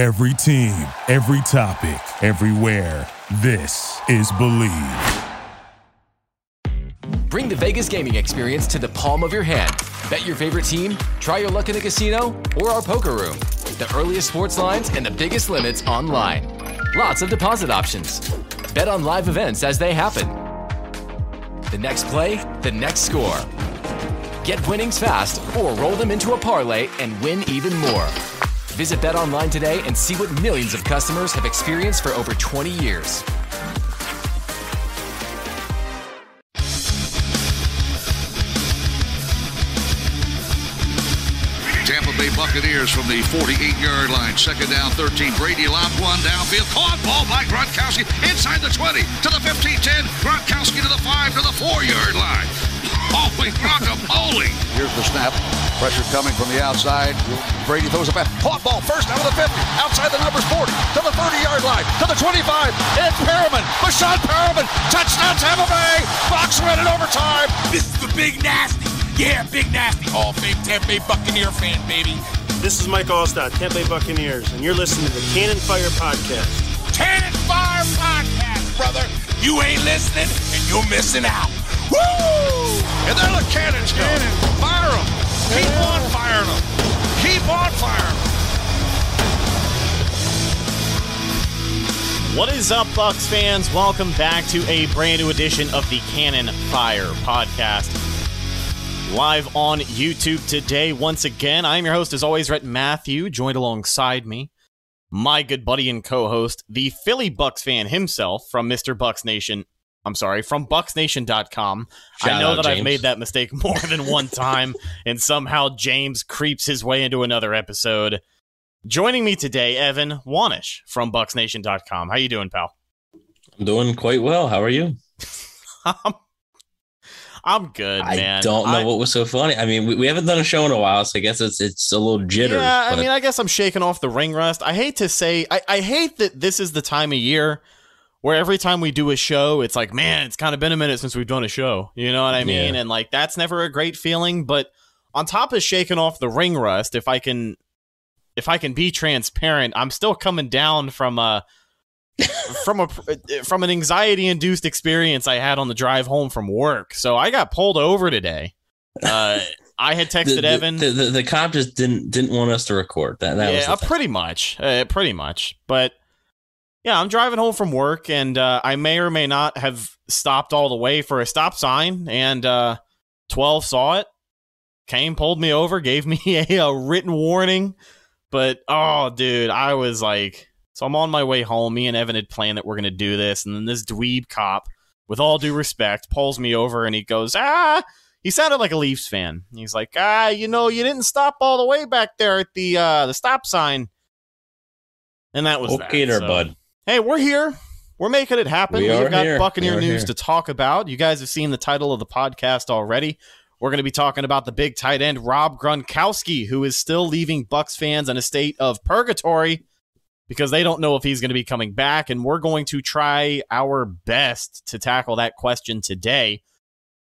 Every team, every topic, everywhere. This is Believe. Bring the Vegas gaming experience to the palm of your hand. Bet your favorite team, try your luck in the casino, or our poker room. The earliest sports lines and the biggest limits online. Lots of deposit options. Bet on live events as they happen. The next play, the next score. Get winnings fast or roll them into a parlay and win even more. Visit BetOnline today and see what millions of customers have experienced for over 20 years. Tampa Bay Buccaneers from the 48-yard line. Second down, 13. Brady lobbed one downfield. Caught ball by Gronkowski inside the 20 to the 15-10. Gronkowski to the 5 to the 4-yard line. Holy guacamole! Here's the snap. Pressure coming from the outside. Brady throws it back. Caught ball first out of the 50. Outside the numbers 40 to the 30-yard line to the 25. It's Perriman. Breshad Perriman. Touchdown Tampa Bay. Bucs win in overtime. This is the big nasty. Yeah, Big Nasty, Hall of Fame Tampa Bay Buccaneer fan, baby. This is Mike Alstott, Tampa Bay Buccaneers, and you're listening to the Cannon Fire Podcast. Cannon Fire Podcast, brother. You ain't listening, and you're missing out. Woo! And there the cannons go. Cannon. Fire them. Keep on firing them. Keep on firing them. What is up, Bucs fans? Welcome back to a brand new edition of the Cannon Fire Podcast live on YouTube today. Once again, I'm your host, as always, Rhett Matthew, joined alongside me, my good buddy and co host, the Philly Bucs fan himself from Mr. Bucs Nation. I'm sorry, from BucsNation.com. Shout I know that I've made that mistake more than one time, and somehow James creeps his way into another episode. Joining me today, Evan Wanish from BucsNation.com. How you doing, pal? I'm doing quite well. How are you? I'm, I'm good, I man. don't know I- what was so funny. I mean, we, we haven't done a show in a while, so I guess it's it's a little jitters. Yeah, I mean, I guess I'm shaking off the ring rust. I hate to say, I, I hate that this is the time of year where every time we do a show, it's like, man, it's kind of been a minute since we've done a show. You know what I mean? Yeah. And like, that's never a great feeling. But on top of shaking off the ring rust, if I can, if I can be transparent, I'm still coming down from a. from a from an anxiety induced experience I had on the drive home from work, so I got pulled over today. Uh, I had texted the, Evan. the, the, the cop just didn't didn't want us to record. That that yeah, was uh, pretty much, uh, pretty much. But yeah, I'm driving home from work, and uh, I may or may not have stopped all the way for a stop sign, and uh, 12 saw it, came, pulled me over, gave me a, a written warning. But oh, dude, I was like, so I'm on my way home. Me and Evan had planned that we're gonna do this, and then this dweeb cop, with all due respect, pulls me over and he goes, ah. He sounded like a Leafs fan. He's like, ah, you know, you didn't stop all the way back there at the uh, the stop sign. And that was okay, that. there, So, bud. Hey, we're here. We're making it happen. We We've are got here. Buccaneer We news here. to talk about. You guys have seen the title of the podcast already. We're going to be talking about the big tight end Rob Gronkowski, who is still leaving Bucs fans in a state of purgatory because they don't know if he's going to be coming back. And we're going to try our best to tackle that question today.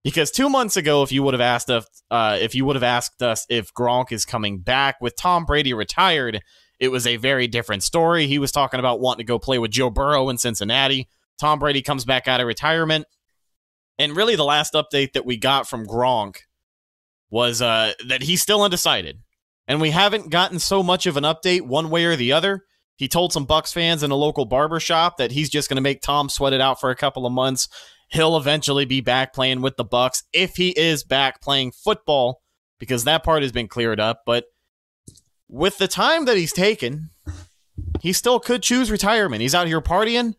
Because two months ago, if you would have asked us, uh, if you would have asked us if Gronk is coming back with Tom Brady retired, it was a very different story. He was talking about wanting to go play with Joe Burrow in Cincinnati. Tom Brady comes back out of retirement. And really, the last update that we got from Gronk was uh, that he's still undecided. And we haven't gotten so much of an update one way or the other. He told some Bucs fans in a local barber shop that he's just going to make Tom sweat it out for a couple of months. He'll eventually be back playing with the Bucs if he is back playing football, because that part has been cleared up. But with the time that he's taken, he still could choose retirement. He's out here partying.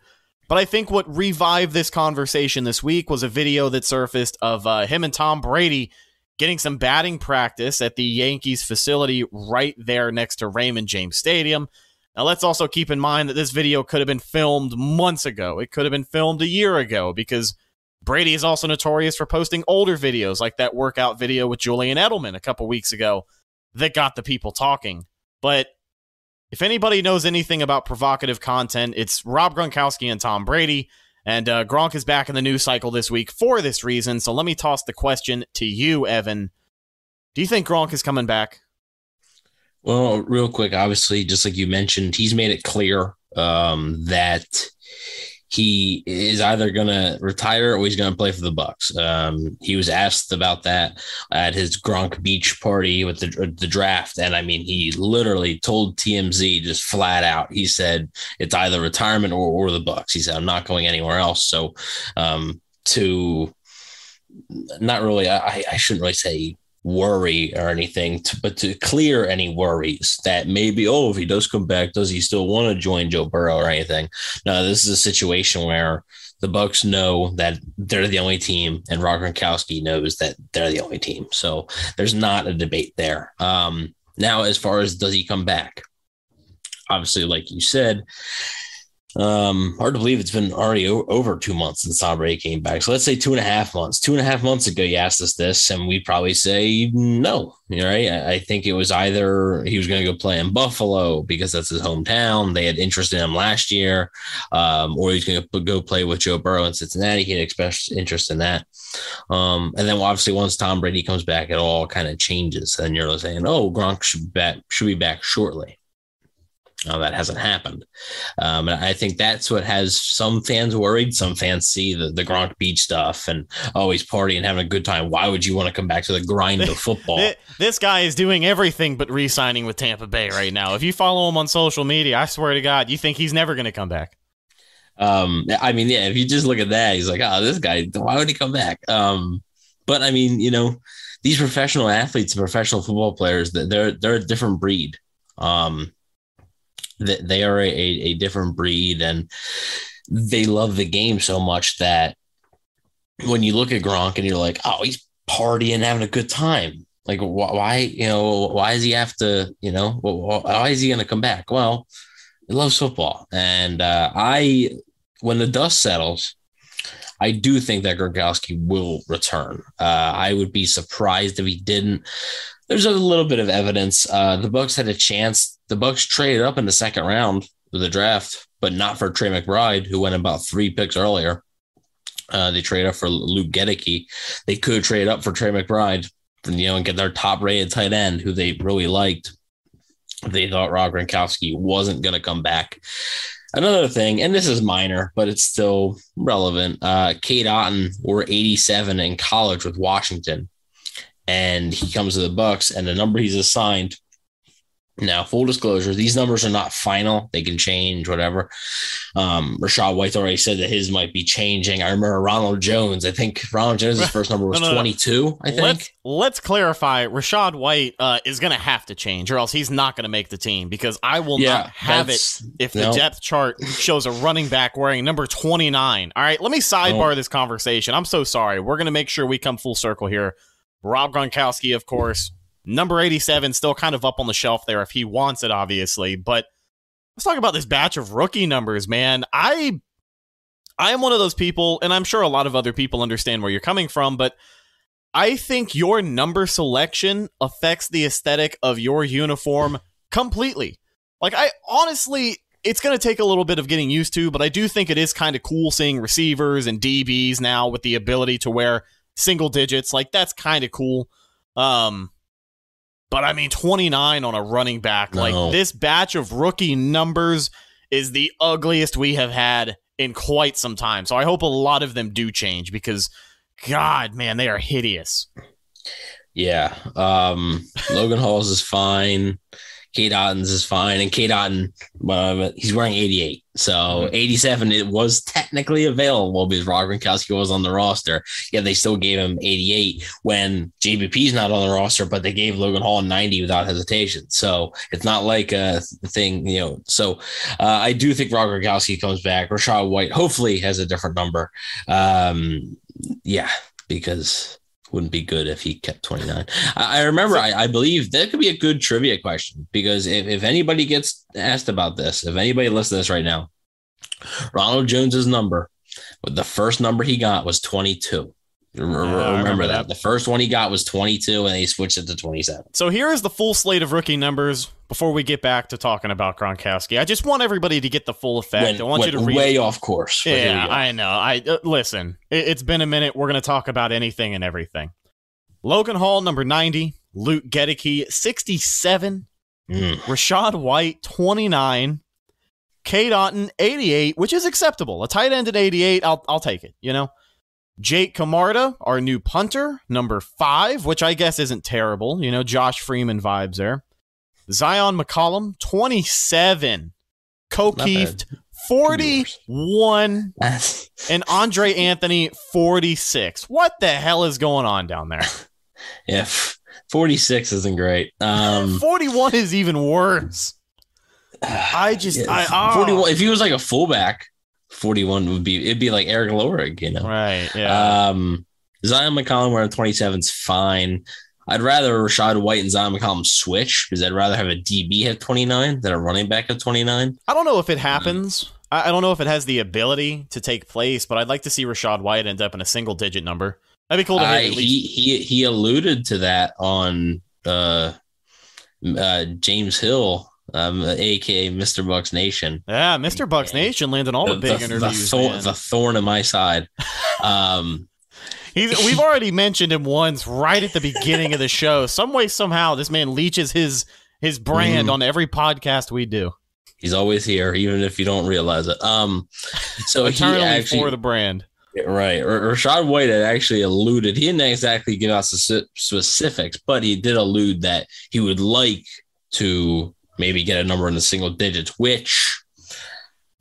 But I think what revived this conversation this week was a video that surfaced of uh, him and Tom Brady getting some batting practice at the Yankees facility right there next to Raymond James Stadium. Now, let's also keep in mind that this video could have been filmed months ago. It could have been filmed a year ago because Brady is also notorious for posting older videos like that workout video with Julian Edelman a couple weeks ago that got the people talking. But if anybody knows anything about provocative content, it's Rob Gronkowski and Tom Brady. And uh, Gronk is back in the news cycle this week for this reason. So let me toss the question to you, Evan. Do you think Gronk is coming back? Well, real quick, obviously, just like you mentioned, he's made it clear um, that he is either going to retire or he's going to play for the Bucs. Um, he was asked about that at his Gronk Beach party with the the draft, and I mean, he literally told TMZ just flat out. He said it's either retirement or, or the Bucs. He said I'm not going anywhere else. So, um, to not really, I, I shouldn't really say worry or anything, to, but to clear any worries that maybe, oh, if he does come back, does he still want to join Joe Burrow or anything? No, this is a situation where the Bucs know that they're the only team, and Rob Gronkowski knows that they're the only team. So there's not a debate there. Um, now, as far as does he come back? Obviously, like you said, um, hard to believe it's been already o- over two months since Tom Brady came back. So let's say two and a half months. Two and a half months ago, you asked us this, and we'd probably say no. Right? I, I think it was either he was going to go play in Buffalo because that's his hometown. They had interest in him last year, um, or he's going to go play with Joe Burrow in Cincinnati. He had expressed interest in that. Um, and then obviously once Tom Brady comes back, it all kind of changes. And you're saying, oh, Gronk should should be back shortly. No, that hasn't happened. Um, and I think that's what has some fans worried. Some fans see the, the Gronk Beach stuff and always partying and having a good time. Why would you want to come back to the grind of football? this guy is doing everything but re signing with Tampa Bay right now. If you follow him on social media, I swear to God, you think he's never going to come back. Um, I mean, yeah, if you just look at that, he's like, oh, this guy, why would he come back? Um, but I mean, you know, these professional athletes and professional football players, they're they're a different breed. Um, they are a, a different breed and they love the game so much that when you look at Gronk and you're like, oh, he's partying, having a good time. Like, why, you know, why does he have to, you know, why is he going to come back? Well, he loves football. And uh, I, when the dust settles, I do think that Gronkowski will return. Uh, I would be surprised if he didn't. There's a little bit of evidence. Uh, the Bucs had a chance the Bucs traded up in the second round of the draft, but not for Trey McBride, who went about three picks earlier. Uh, they traded up for Luke Goedeke. They could trade up for Trey McBride, you know, and get their top-rated tight end, who they really liked. They thought Rob Gronkowski wasn't going to come back. Another thing, and this is minor, but it's still relevant. Uh, Cade Otton wore 87 in college with Washington, and he comes to the Bucs, and the number he's assigned now, full disclosure, these numbers are not final. They can change, whatever. Um, Rachaad White already said that his might be changing. I remember Ronald Jones. I think Ronald Jones' first number was no, no, 22, no. I think. Let's, let's clarify. Rachaad White uh, is going to have to change, or else he's not going to make the team because I will yeah, not have it if the depth chart shows a running back wearing number 29. All right, let me sidebar this conversation. I'm so sorry. We're going to make sure we come full circle here. Rob Gronkowski, of course, Number 87 still kind of up on the shelf there if he wants it, obviously. But let's talk about this batch of rookie numbers, man. I I am one of those people, and I'm sure a lot of other people understand where you're coming from, but I think your number selection affects the aesthetic of your uniform completely. Like I honestly it's going to take a little bit of getting used to, but I do think it is kind of cool seeing receivers and DBs now with the ability to wear single digits. Like that's kind of cool. Um but I mean, 29 on a running back. No. Like this batch of rookie numbers is the ugliest we have had in quite some time. So I hope a lot of them do change because, God, man, they are hideous. Yeah. Um, Logan Hall's is fine. Cade Otton's is fine, and Cade Otton, uh, he's wearing 88. So mm-hmm. 87, it was technically available because Rob Gronkowski was on the roster. Yeah, they still gave him 88 when JPP's not on the roster, but they gave Logan Hall 90 without hesitation. So it's not like a thing, you know. So uh, I do think Rob Gronkowski comes back. Rachaad White hopefully has a different number. Um, yeah, because wouldn't be good if he kept 29. I, I remember, I, I, believe that could be a good trivia question because if, if anybody gets asked about this, if anybody listens to this right now, Ronald Jones's number, the first number he got was 22. Remember, yeah, remember that. that. The first one he got was 22 and they switched it to 27. So here is the full slate of rookie numbers before we get back to talking about Gronkowski. I just want everybody to get the full effect. I want you to read way off course. Yeah, I know. I uh, listen. It, it's been a minute. We're going to talk about anything and everything. Logan Hall number 90, Luke Goedeke 67, Mm. Rachaad White, 29. Cade Otton, 88, which is acceptable. A tight end at 88, I'll, I'll take it, you know? Jake Camarda, our new punter, number five, which I guess isn't terrible. You know, Josh Freeman vibes there. Zyon McCollum, 27. Ko Kieft, 41. And Andre Anthony, 46. What the hell is going on down there? yeah, 46 isn't great. Um, 41 is even worse. I just, yeah, I, oh. 41. If he was like a fullback, 41 would be, it'd be like Erik Lorig, you know? Right, yeah. Um, Zyon McCollum wearing 27 is fine. I'd rather Rachaad White and Zyon McCollum switch because I'd rather have a DB at 29 than a running back at 29. I don't know if it happens. I I don't know if it has the ability to take place, but I'd like to see Rachaad White end up in a single digit number. That'd be cool to I, hit he he he alluded to that on uh, uh, James Hill, um, aka Mr. Bucs Nation. Yeah, Mr. Bucs Yeah. Nation landing all the, big the, interviews. man. the thorn in my side. Um, He's, we've already mentioned him once right at the beginning of the show. Some way, somehow, this man leeches his his brand Mhm. on every podcast we do. he's always here, even if you don't realize it. Um, so he actually for the brand. Right. R- Rachaad White had actually alluded, he didn't exactly give out speci- specifics, but he did allude that he would like to maybe get a number in the single digits, which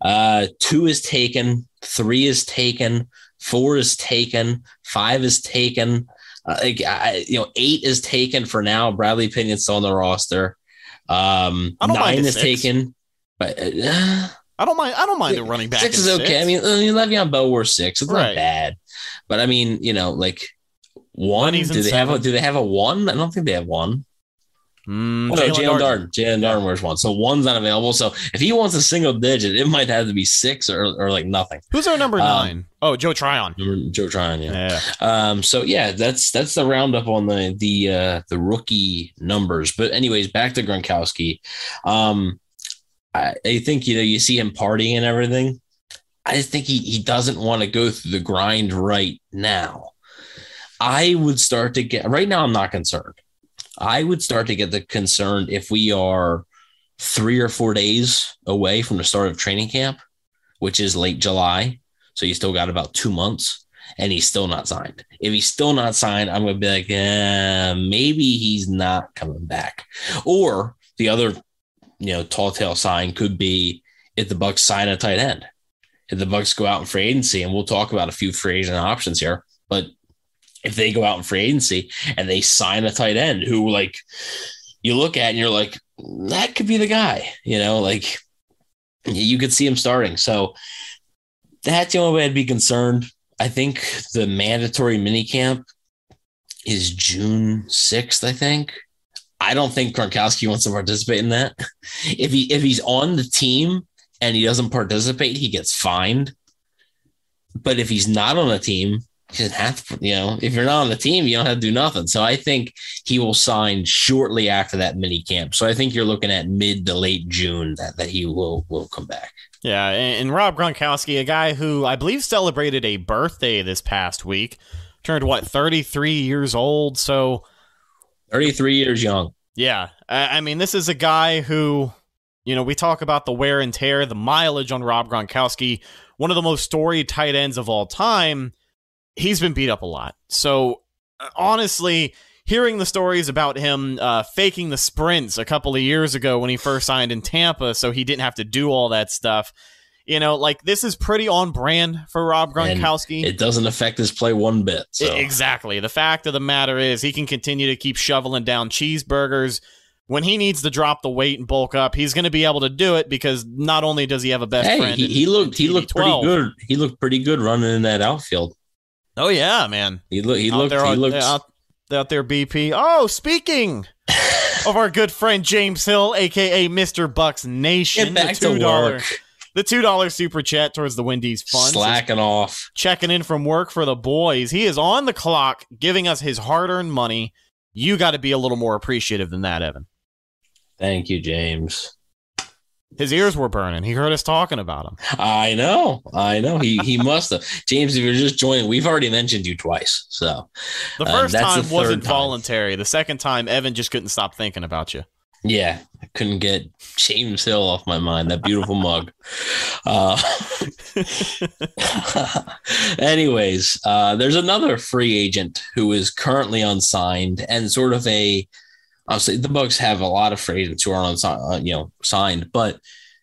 uh, two is taken, three is taken, four is taken, five is taken. Uh, like, I, you know, eight is taken for now. Bradley Pinion's still on the roster. Um, I don't mind nine is six. taken, but uh, I don't mind. I don't mind the running back. Six is okay. I mean, uh, Le'Veon Bell wore six. It's Right. not bad, but I mean, you know, like one. Do they have a? Do they have a one? I don't think they have one. Mm, Oh, no, Jaelon Jaelon Darden. Darden. Jaelon Darden wears one, so one's not available. So if he wants a single digit, it might have to be six or, or like nothing. Who's our number Um, nine? Oh, Joe Tryon. Joe Tryon, yeah. Yeah. Um, so yeah, that's that's the roundup on the the uh, the rookie numbers. But anyways, back to Gronkowski. Um, I, I think you know you see him partying and everything. I just think he he doesn't want to go through the grind right now. I would start to get right now. I'm not concerned. I would start to get the concerned if we are three or four days away from the start of training camp, which is late July. So you still got about two months and he's still not signed. If he's still not signed, I'm going to be like, eh, maybe he's not coming back. Or the other, you know, tall tale sign could be if the Bucs sign a tight end. If the Bucs go out in free agency, and we'll talk about a few free agent options here, but if they go out in free agency and they sign a tight end who like you look at and you're like, that could be the guy, you know, like you could see him starting. So that's the only way I'd be concerned. I think the mandatory minicamp is June 6th, I think. I don't think Gronkowski wants to participate in that. If he if he's on the team and he doesn't participate, he gets fined. But if he's not on the team, he doesn't have to, you know, if you're not on the team, you don't have to do nothing. So I think he will sign shortly after that mini camp. So I think you're looking at mid to late June that, that he will will come back. Yeah, and, and Rob Gronkowski, a guy who I believe celebrated a birthday this past week, turned what 33 years old. So 33 years young. yeah, I, I mean, this is a guy who, you know, we talk about the wear and tear, the mileage on Rob Gronkowski, one of the most storied tight ends of all time. He's been beat up a lot. So uh, honestly, hearing the stories about him uh, faking the sprints a couple of years ago when he first signed in Tampa, so he didn't have to do all that stuff. You know, like this is pretty on brand for Rob And Gronkowski. It doesn't affect his play one bit. So. Exactly. The fact of the matter is, he can continue to keep shoveling down cheeseburgers. When he needs to drop the weight and bulk up, he's going to be able to do it because not only does he have a best Hey, friend, he, he looked he looked pretty good. He looked pretty good running in that outfield. Oh yeah, man. He looked he out looked there, he looked out, out there, BP. Oh, speaking of our good friend James Hill, aka Mister Bucs Nation, get back the two to work, the two dollar super chat towards the Wendy's fund. slacking off. checking in from work for the boys. He is on the clock, giving us his hard earned money. You got to be a little more appreciative than that, Evan. Thank you, James. His ears were burning. He heard us talking about him. I know, I know. He he must have. James, if you're just joining, we've already mentioned you twice. So The Uh, first the time third wasn't time. voluntary. The second time, Evan just couldn't stop thinking about you. Yeah, I couldn't get James Hill off my mind. That beautiful mug. Uh, anyways, uh, there's another free agent who is currently unsigned and sort of a. Obviously, the Bucs have a lot of free agents who are unsigned, uh, you know, signed, but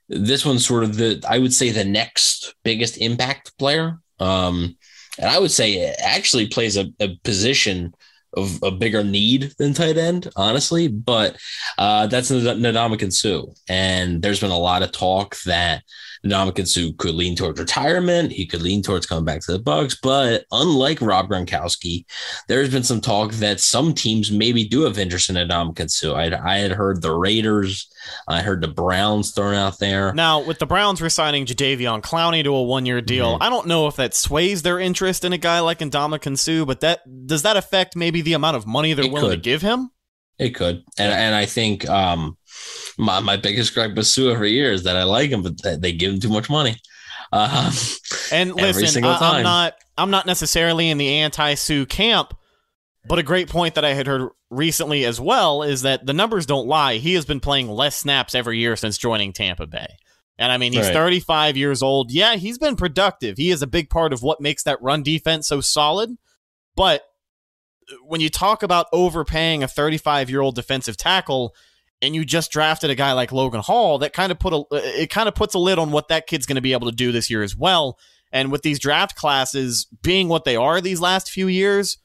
this one's sort of the I would say the next biggest impact player. Um, and I would say it actually plays a, a position of a bigger need than tight end, honestly. But uh, that's Ndamukong Suh. And there's been a lot of talk that Ndamukong Suh could lean towards retirement. He could lean towards coming back to the Bucs. But unlike Rob Gronkowski, there's been some talk that some teams maybe do have interest in Ndamukong Suh. I, I had heard the Raiders, I heard the Browns thrown out there. Now, with the Browns resigning Jadeveon Clowney to a one-year deal, mm-hmm. I don't know if that sways their interest in a guy like Ndamukong Suh, but that does that affect maybe the amount of money they're it willing could. to give him? It could, and and I think um, my, my biggest gripe with Suh every year is that I like him, but they give him too much money. Um, and listen, I, am not I'm not necessarily in the anti Suh camp, but a great point that I had heard recently as well is that the numbers don't lie. He has been playing less snaps every year since joining Tampa Bay. And I mean, he's right. 35 years old. Yeah, he's been productive. He is a big part of what makes that run defense so solid. But when you talk about overpaying a 35 year old defensive tackle, and you just drafted a guy like Logan Hall, that kind of put a it kind of puts a lid on what that kid's going to be able to do this year as well. And with these draft classes being what they are these last few years,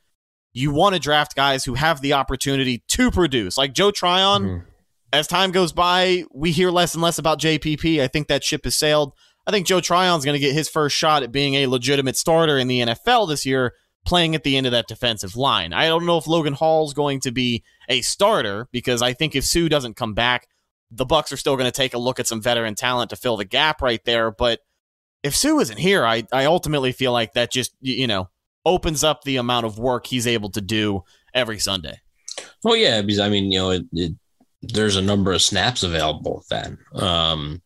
you want to draft guys who have the opportunity to produce. Like Joe Tryon, mm-hmm. as time goes by, we hear less and less about JPP. I think that ship has sailed. I think Joe Tryon's going to get his first shot at being a legitimate starter in the NFL this year playing at the end of that defensive line. I don't know if Logan Hall's going to be a starter because I think if Suh doesn't come back, the Bucs are still going to take a look at some veteran talent to fill the gap right there. But if Suh isn't here, I, I ultimately feel like that just you know opens up the amount of work he's able to do every Sunday. Well, yeah, because I mean, you know, it, it, there's a number of snaps available then. Um,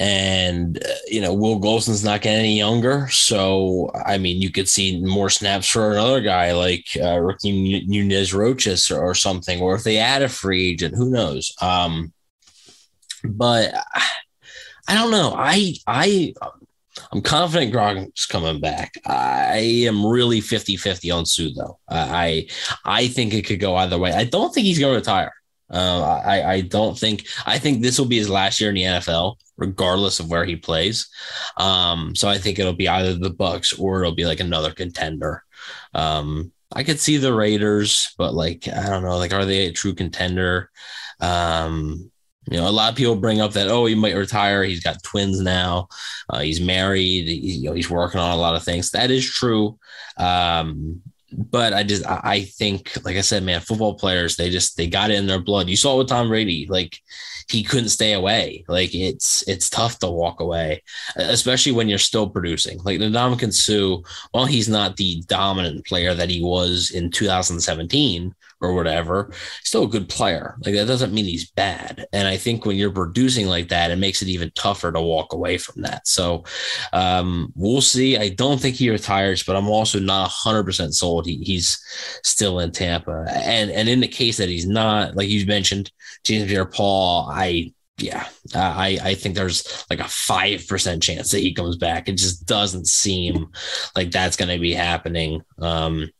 and, uh, you know, Will Gholston's not getting any younger. So, I mean, you could see more snaps for another guy like uh, Ricky Nunez Roches or, or, something, or if they add a free agent, who knows? Um, but I don't know. I, I, I'm confident Gronk's coming back. I am really 50 50 on Suh, though. I I think it could go either way. I don't think he's going to retire. Uh, I, I don't think I think this will be his last year in the NFL, regardless of where he plays. Um, so I think it'll be either the Bucs or it'll be like another contender. Um, I could see the Raiders, but like I don't know, like are they a true contender? Um, you know, a lot of people bring up that oh, he might retire. He's got twins now. Uh, he's married. He, you know, he's working on a lot of things. That is true. Um, but I just I think, like I said, man, football players they just they got it in their blood. You saw it with Tom Brady, like he couldn't stay away. Like it's it's tough to walk away, especially when you're still producing. Like the Ndamukong Suh, while he's not the dominant player that he was in 2017, or whatever, still a good player. Like that doesn't mean he's bad. And I think when you're producing like that, it makes it even tougher to walk away from that. So um, we'll see. I don't think he retires, but I'm also not 100% sold. He, he's still in Tampa. And and in the case that he's not, like you mentioned, James Pierre-Paul, I yeah, I I think there's like a five percent chance that he comes back. It just doesn't seem like that's going to be happening. Um,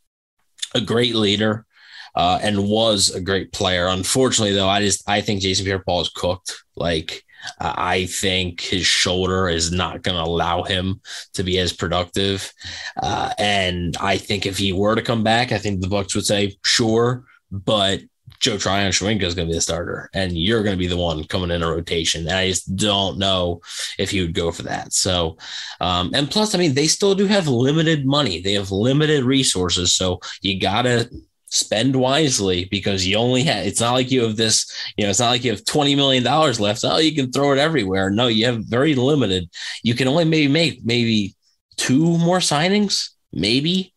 a great leader, uh, and was a great player. Unfortunately, though, I just I think Jason Pierre-Paul is cooked. Like I think his shoulder is not going to allow him to be as productive. Uh, and I think if he were to come back, I think the Bucs would say sure, but Joe Tryon-Shoyinka is going to be the starter, and you're going to be the one coming in a rotation. And I just don't know if he would go for that. So, um, and plus, I mean, they still do have limited money. They have limited resources, so you got to spend wisely because you only have it's not like you have this you know it's not like you have 20 million dollars left. Oh you can throw it everywhere. No you have very limited. You can only maybe make maybe two more signings maybe.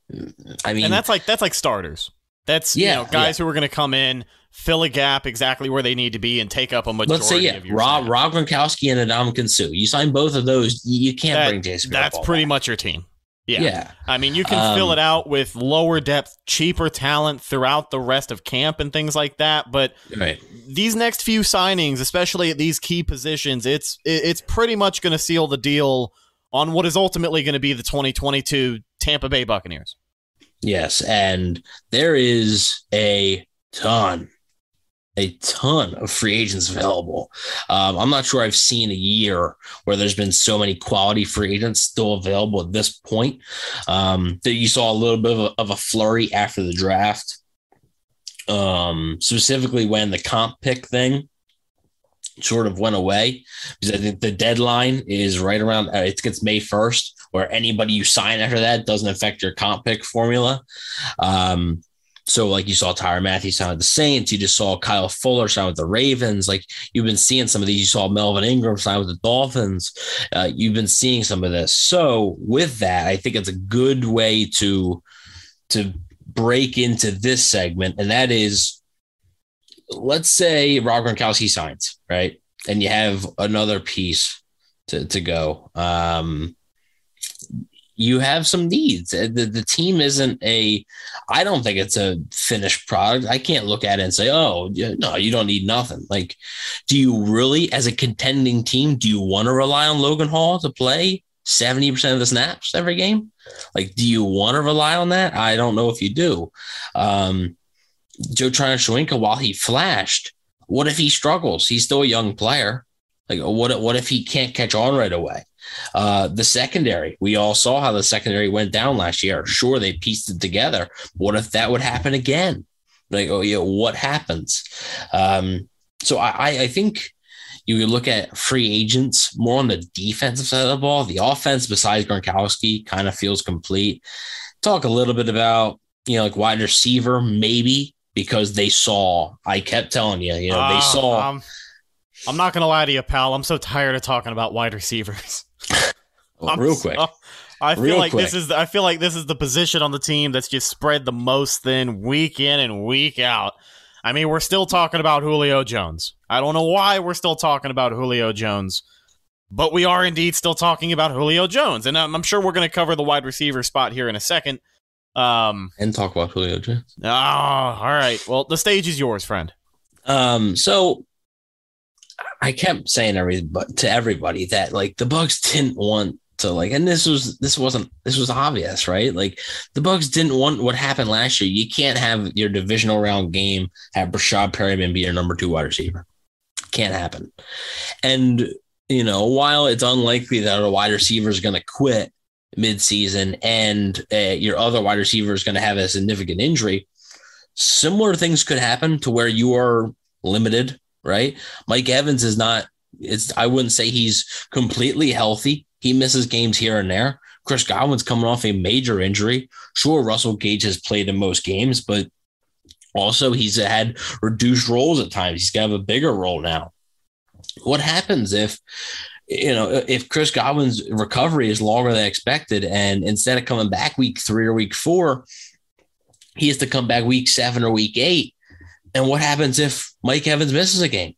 I mean and that's like that's like starters. That's yeah, you know guys yeah. who are going to come in fill a gap exactly where they need to be and take up a majority let's say yeah rob rob gronkowski and adam Suh. you sign both of those you can't that, bring jason that's pretty back. much your team Yeah. Yeah. I mean, you can fill Um, it out with lower depth, cheaper talent throughout the rest of camp and things like that. But Right. these next few signings, especially at these key positions, it's it's pretty much going to seal the deal on what is ultimately going to be the 2022 Tampa Bay Buccaneers. Yes, and there is a ton, a ton of free agents available. Um, I'm not sure I've seen a year where there's been so many quality free agents still available at this point. Um, that you saw a little bit of a, of a flurry after the draft, um, specifically when the comp pick thing sort of went away because I think the deadline is right around uh, it gets May 1st, where anybody you sign after that doesn't affect your comp pick formula. Um, so like you saw Tyrann Mathieu sign with the Saints, you just saw Kyle Fuller sign with the Ravens. Like you've been seeing some of these. You saw Melvin Ingram sign with the Dolphins. Uh, you've been seeing some of this. So with that, I think it's a good way to to break into this segment, and that is, let's say Rob Gronkowski signs right, and you have another piece to to go. Um, you have some needs. Uh, The, the team isn't a, I don't think it's a finished product. I can't look at it and say, oh, no, you don't need nothing. Like, do you really, as a contending team, do you want to rely on Logan Hall to play 70% of the snaps every game? Like, do you want to rely on that? I don't know if you do. Um, Joe Tryon while he flashed, what if he struggles? He's still a young player. Like, what, what if he can't catch on right away? Uh, the secondary, we all saw how the secondary went down last year. Sure, they pieced it together. What if that would happen again? Like, oh, yeah, what happens? Um, so I, I think you look at free agents more on the defensive side of the ball. The offense, besides Gronkowski, kind of feels complete. Talk a little bit about, you know, like wide receiver, maybe because they saw, I kept telling you, you know, they Ah, saw. um, I'm not going to lie to you, pal. I'm so tired of talking about wide receivers. Well, real so- quick. I feel Real like this quick. is I feel like this is the position on the team that's just spread the most thin week in and week out. I mean, we're still talking about Julio Jones. I don't know why we're still talking about Julio Jones, but we are indeed still talking about Julio Jones, and I'm, I'm sure we're going to cover the wide receiver spot here in a second. Um, and talk about Julio Jones. oh, all right. Well, the stage is yours, friend. Um, so I kept saying every but to everybody that like the Bucs didn't want to like, and this was this wasn't this was obvious, right? Like the Bucs didn't want what happened last year. You can't have your divisional round game have Breshad Perriman be your number two wide receiver. Can't happen. And you know, while it's unlikely that a wide receiver is going to quit midseason and uh, your other wide receiver is going to have a significant injury, similar things could happen to where you are limited, right? Mike Evans is not, it's, I wouldn't say he's completely healthy. He misses games here and there. Chris Godwin's coming off a major injury. Sure, Russell Gage has played in most games, but also he's had reduced roles at times. He's got a bigger role now. What happens if, you know, if Chris Godwin's recovery is longer than expected, and instead of coming back week three or week four, he has to come back week seven or week eight. And what happens if Mike Evans misses a game?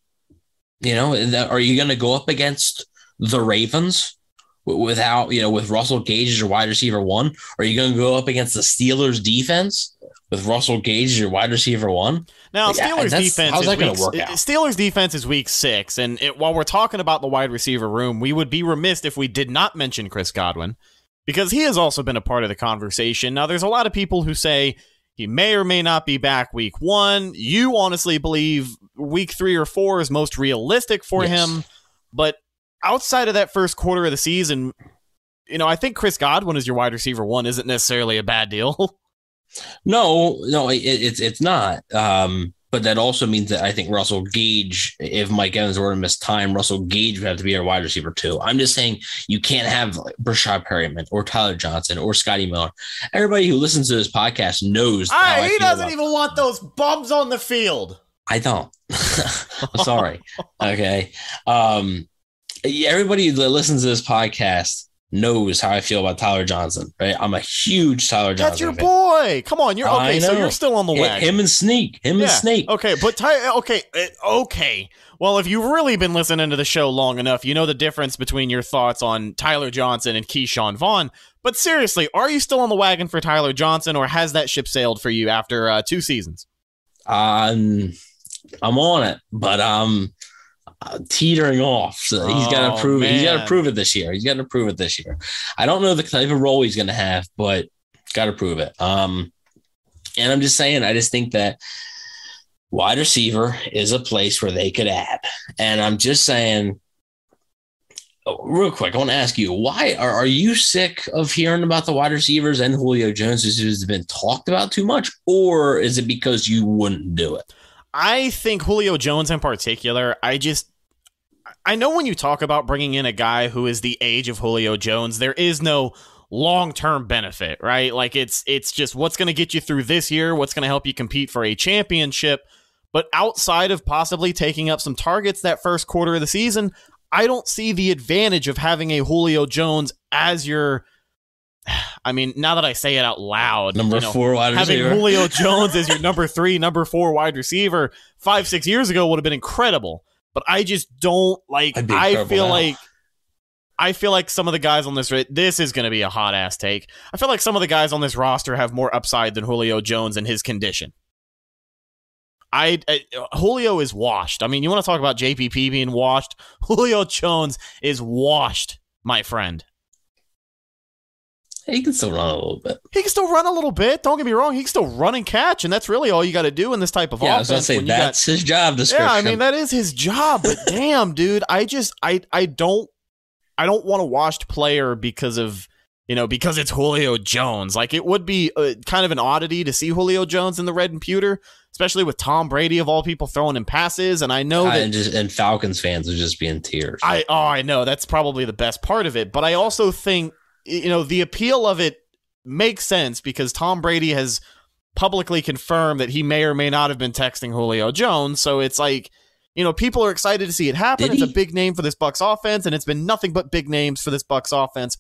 You know, are you going to go up against the Ravens without, you know, with Russell Gage as your wide receiver one? Are you going to go up against the Steelers defense with Russell Gage as your wide receiver one? Now, Like, Steelers defense how's is that gonna work out? Steelers defense is week six, and it, while we're talking about the wide receiver room, we would be remiss if we did not mention Chris Godwin because he has also been a part of the conversation. Now, there's a lot of people who say he may or may not be back week one. You honestly believe week three or four is most realistic for Yes. him, but outside of that first quarter of the season, you know, I think Chris Godwin is your wide receiver one isn't necessarily a bad deal. No, no, it, it's it's not. Um, but that also means that I think Russell Gage, if Mike Evans were to miss time, Russell Gage would have to be our wide receiver too. I'm just saying you can't have like Breshad Perriman or Tyler Johnson or Scotty Miller. Everybody who listens to this podcast knows. I he feel doesn't even want those bums on the field. I don't. I'm sorry. Okay. Um, everybody that listens to this podcast knows how I feel about Tyler Johnson, right? I'm a huge Tyler Johnson. That's your fan. boy. Come on, you're okay. So you're still on the wagon. Him and Sneak. Him and Snake. Okay, but Ty, okay, uh, okay. Well, if you've really been listening to the show long enough, you know the difference between your thoughts on Tyler Johnson and Ke'Shawn Vaughn. But seriously, are you still on the wagon for Tyler Johnson, or has that ship sailed for you after uh, two seasons? Um, I'm on it, but um, teetering off. So he's got Oh, to prove it. He's got to prove it this year. He's got to prove it this year. I don't know the type of role he's going to have, but got to prove it. Um, and I'm just saying, I just think that wide receiver is a place where they could add. And I'm just saying, oh, real quick, I want to ask you, why are, are you sick of hearing about the wide receivers and Julio Jones who's been talked about too much? Or is it because you wouldn't do it? I think Julio Jones in particular, I just I know when you talk about bringing in a guy who is the age of Julio Jones, there is no long-term benefit, right? Like it's it's just what's going to get you through this year, what's going to help you compete for a championship, but outside of possibly taking up some targets that first quarter of the season, I don't see the advantage of having a Julio Jones as your I mean, now that I say it out loud, Number you know, four wide having receiver. Julio Jones as your number three, number four wide receiver five, six years ago would have been incredible. But I just don't like. I feel now. like. I feel like some of the guys on this this is going to be a hot ass take. I feel like some of the guys on this roster have more upside than Julio Jones and his condition. I, I Julio is washed. I mean, you want to talk about JPP being washed? Julio Jones is washed, my friend. He can still run a little bit. He can still run a little bit. Don't get me wrong. He can still run and catch, and that's really all you got to do in this type of Yeah, I was say you got- that's his job description. yeah, I mean that is his job. But damn, dude, I just I I don't I don't want a washed player because of you know because it's Julio Jones. Like it would be uh kind of an oddity to see Julio Jones in the red and pewter, especially with Tom Brady of all people throwing him passes. And I know that and just and Falcons fans would just be in tears. I oh I know that's probably the best part of it, but I also think you know the appeal of it makes sense because Tom Brady has publicly confirmed that he may or may not have been texting Julio Jones, so it's like you know people are excited to see it happen. Did It's a big name for this Bucs offense, and it's been nothing but big names for this Bucs offense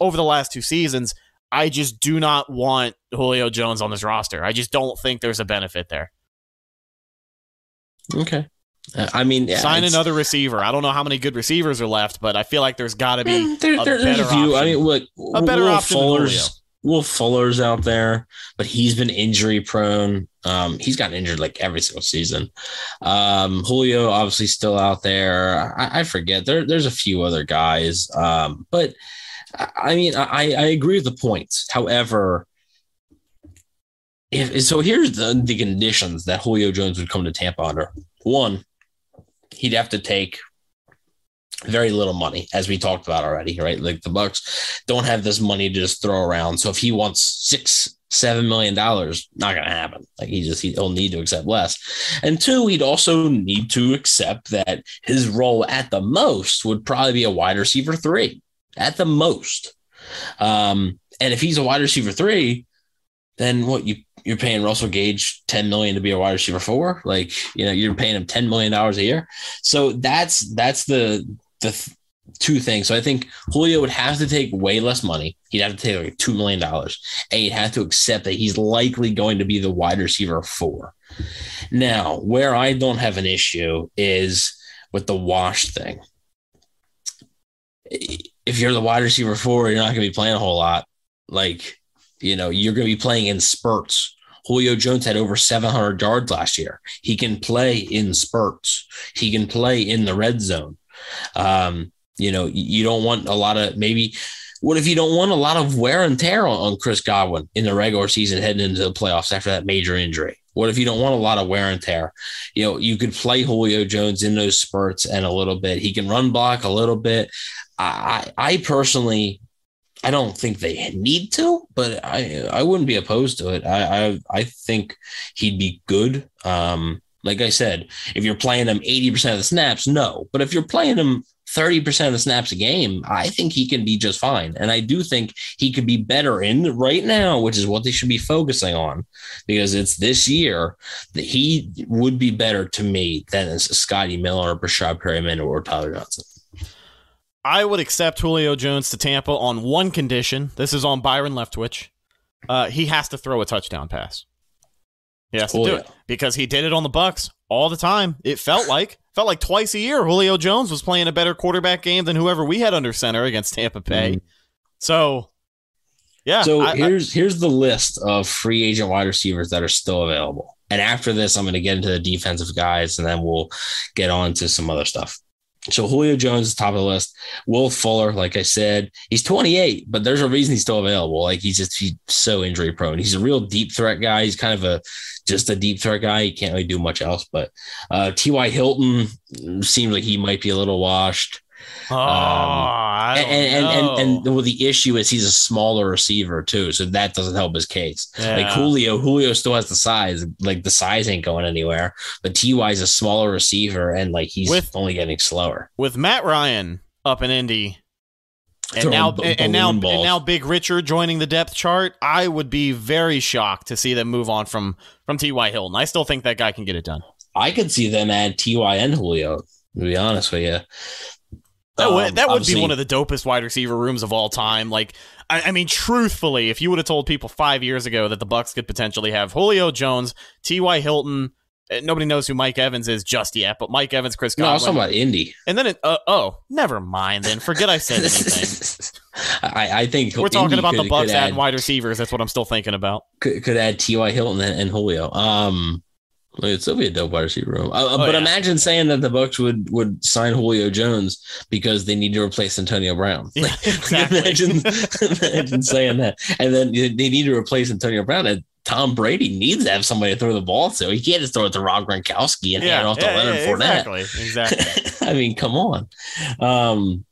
over the last two seasons. I just do not want Julio Jones on this roster. I just don't think there's a benefit there. okay. Uh, I mean, yeah, Sign another receiver. I don't know how many good receivers are left, but I feel like there's got to be Mm, there- a there- better few. I option. mean, look, A better Will option Fuller's Will Fuller's out there, but he's been injury prone. Um, he's gotten injured like every single season. Um, Julio obviously still out there. I, I forget there. There's a few other guys, um, but I, I mean, I, I agree with the points. However, if so, here's the the conditions that Julio Jones would come to Tampa under. One, he'd have to take very little money, as we talked about already, right? Like the Bucs don't have this money to just throw around. So if he wants six, seven million dollars, not gonna happen. Like he just he'll need to accept less. And two, he'd also need to accept that his role at the most would probably be a wide receiver three. At the most. Um, and if he's a wide receiver three, then what you you're paying Russell Gage 10 million to be a wide receiver four? Like, you know, you're paying him 10 million dollars a year. So that's that's the the th- two things. So I think Julio would have to take way less money. He'd have to take like two million dollars, and he'd have to accept that he's likely going to be the wide receiver four. Now, where I don't have an issue is with the wash thing. If you're the wide receiver four, you're not going to be playing a whole lot. Like, you know, you're going to be playing in spurts. Julio Jones had over 700 yards last year. He can play in spurts. He can play in the red zone. Um, you know, you don't want a lot of maybe. What if you don't want a lot of wear and tear on, Chris Godwin in the regular season heading into the playoffs after that major injury? What if you don't want a lot of wear and tear? You know, you could play Julio Jones in those spurts and a little bit. He can run block a little bit. I I personally, I don't think they need to, but I I wouldn't be opposed to it. I I, I think he'd be good. Um, like I said, if you're playing him 80% of the snaps, no. But if you're playing him 30% of the snaps a game, I think he can be just fine. And I do think he could be better in right now, which is what they should be focusing on because it's this year that he would be better to me than Scotty Miller or Breshad Perriman or Tyler Johnson. I would accept Julio Jones to Tampa on one condition. This is on Byron Leftwich. Uh, he has to throw a touchdown pass. He has to do it because he did it on the Bucs all the time. It felt like felt like twice a year. Julio Jones was playing a better quarterback game than whoever we had under center against Tampa Bay. So, yeah. So I- I- here's here's the list of free agent wide receivers that are still available. And after this, I'm going to get into the defensive guys, and then we'll get on to some other stuff. So Julio Jones is top of the list. Will Fuller, like I said, he's 28, but there's a reason he's still available. Like he's just he's so injury prone. He's a real deep threat guy. He's kind of a just a deep threat guy. He can't really do much else. But uh, T.Y. Hilton seems like he might be a little washed. Um, oh, I don't And and, and and and well, the issue is he's a smaller receiver too, so that doesn't help his case. Like Julio, Julio still has the size. Like the size ain't going anywhere. But Ty is a smaller receiver, and like he's With- only getting slower. with Matt Ryan up in Indy, and now b- and, and now and now Big Richard joining the depth chart, I would be very shocked to see them move on from from T.Y. Hilton. I still think that guy can get it done. I could see them add Ty and Julio. To be honest with you, That would Um, that would be one of the dopest wide receiver rooms of all time. Like, I, I mean, truthfully, if you would have told people five years ago that the Bucs could potentially have Julio Jones, T.Y. Hilton. eh, Nobody knows who Mike Evans is just yet, but Mike Evans, Chris No, I was talking about Indy. and then it, uh, oh, never mind. Then forget I said anything. I, I think We're talking Indy about the Bucs could adding add, wide receivers. That's what I'm still thinking about. could, could add Ty Hilton and, and Julio. Um, it'd still be a dope wide receiver room. Uh, but Oh, yeah. imagine saying that the Bucs would would sign Julio Jones because they need to replace Antonio Brown. Yeah, exactly. imagine, imagine saying that, and then they need to replace Antonio Brown. And Tom Brady needs to have somebody to throw the ball to. He can't just throw it to Rob Gronkowski and hand it off to Leonard Fournette. exactly, exactly. I mean, come on. Um,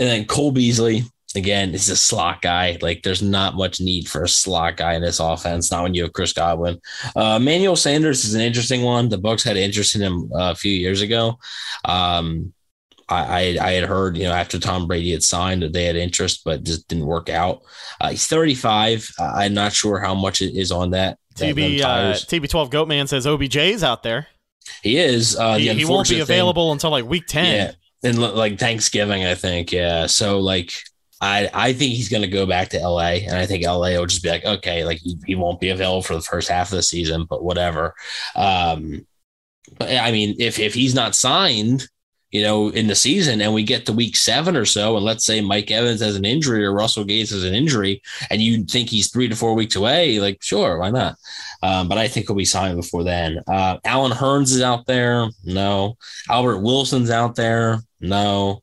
and then Cole Beasley again is a slot guy. Like, there's not much need for a slot guy in this offense. Not when you have Chris Godwin. Uh, Emmanuel Sanders is an interesting one. The Bucs had interest in him uh, a few years ago. Um, I, I I had heard, you know, after Tom Brady had signed that they had interest, but just didn't work out. Uh, he's 35. Uh, I'm not sure how much it is on that. TB uh, tires. TB12 Goatman says OBJ's out there. he is. Uh, he, he won't be unfortunate thing- available until like week ten. Yeah, and like Thanksgiving, I think. Yeah, so like I I think he's going to go back to LA, and I think LA will just be like, okay, like he, he won't be available for the first half of the season, but whatever. Um, but I mean, if if he's not signed. You know, in the season, and we get to week seven or so, and let's say Mike Evans has an injury or Russell Gage has an injury, and you think he's three to four weeks away, like sure, why not? Um, but I think he'll be signed before then. Uh, Allen Hurns is out there. No. Albert Wilson's out there. No.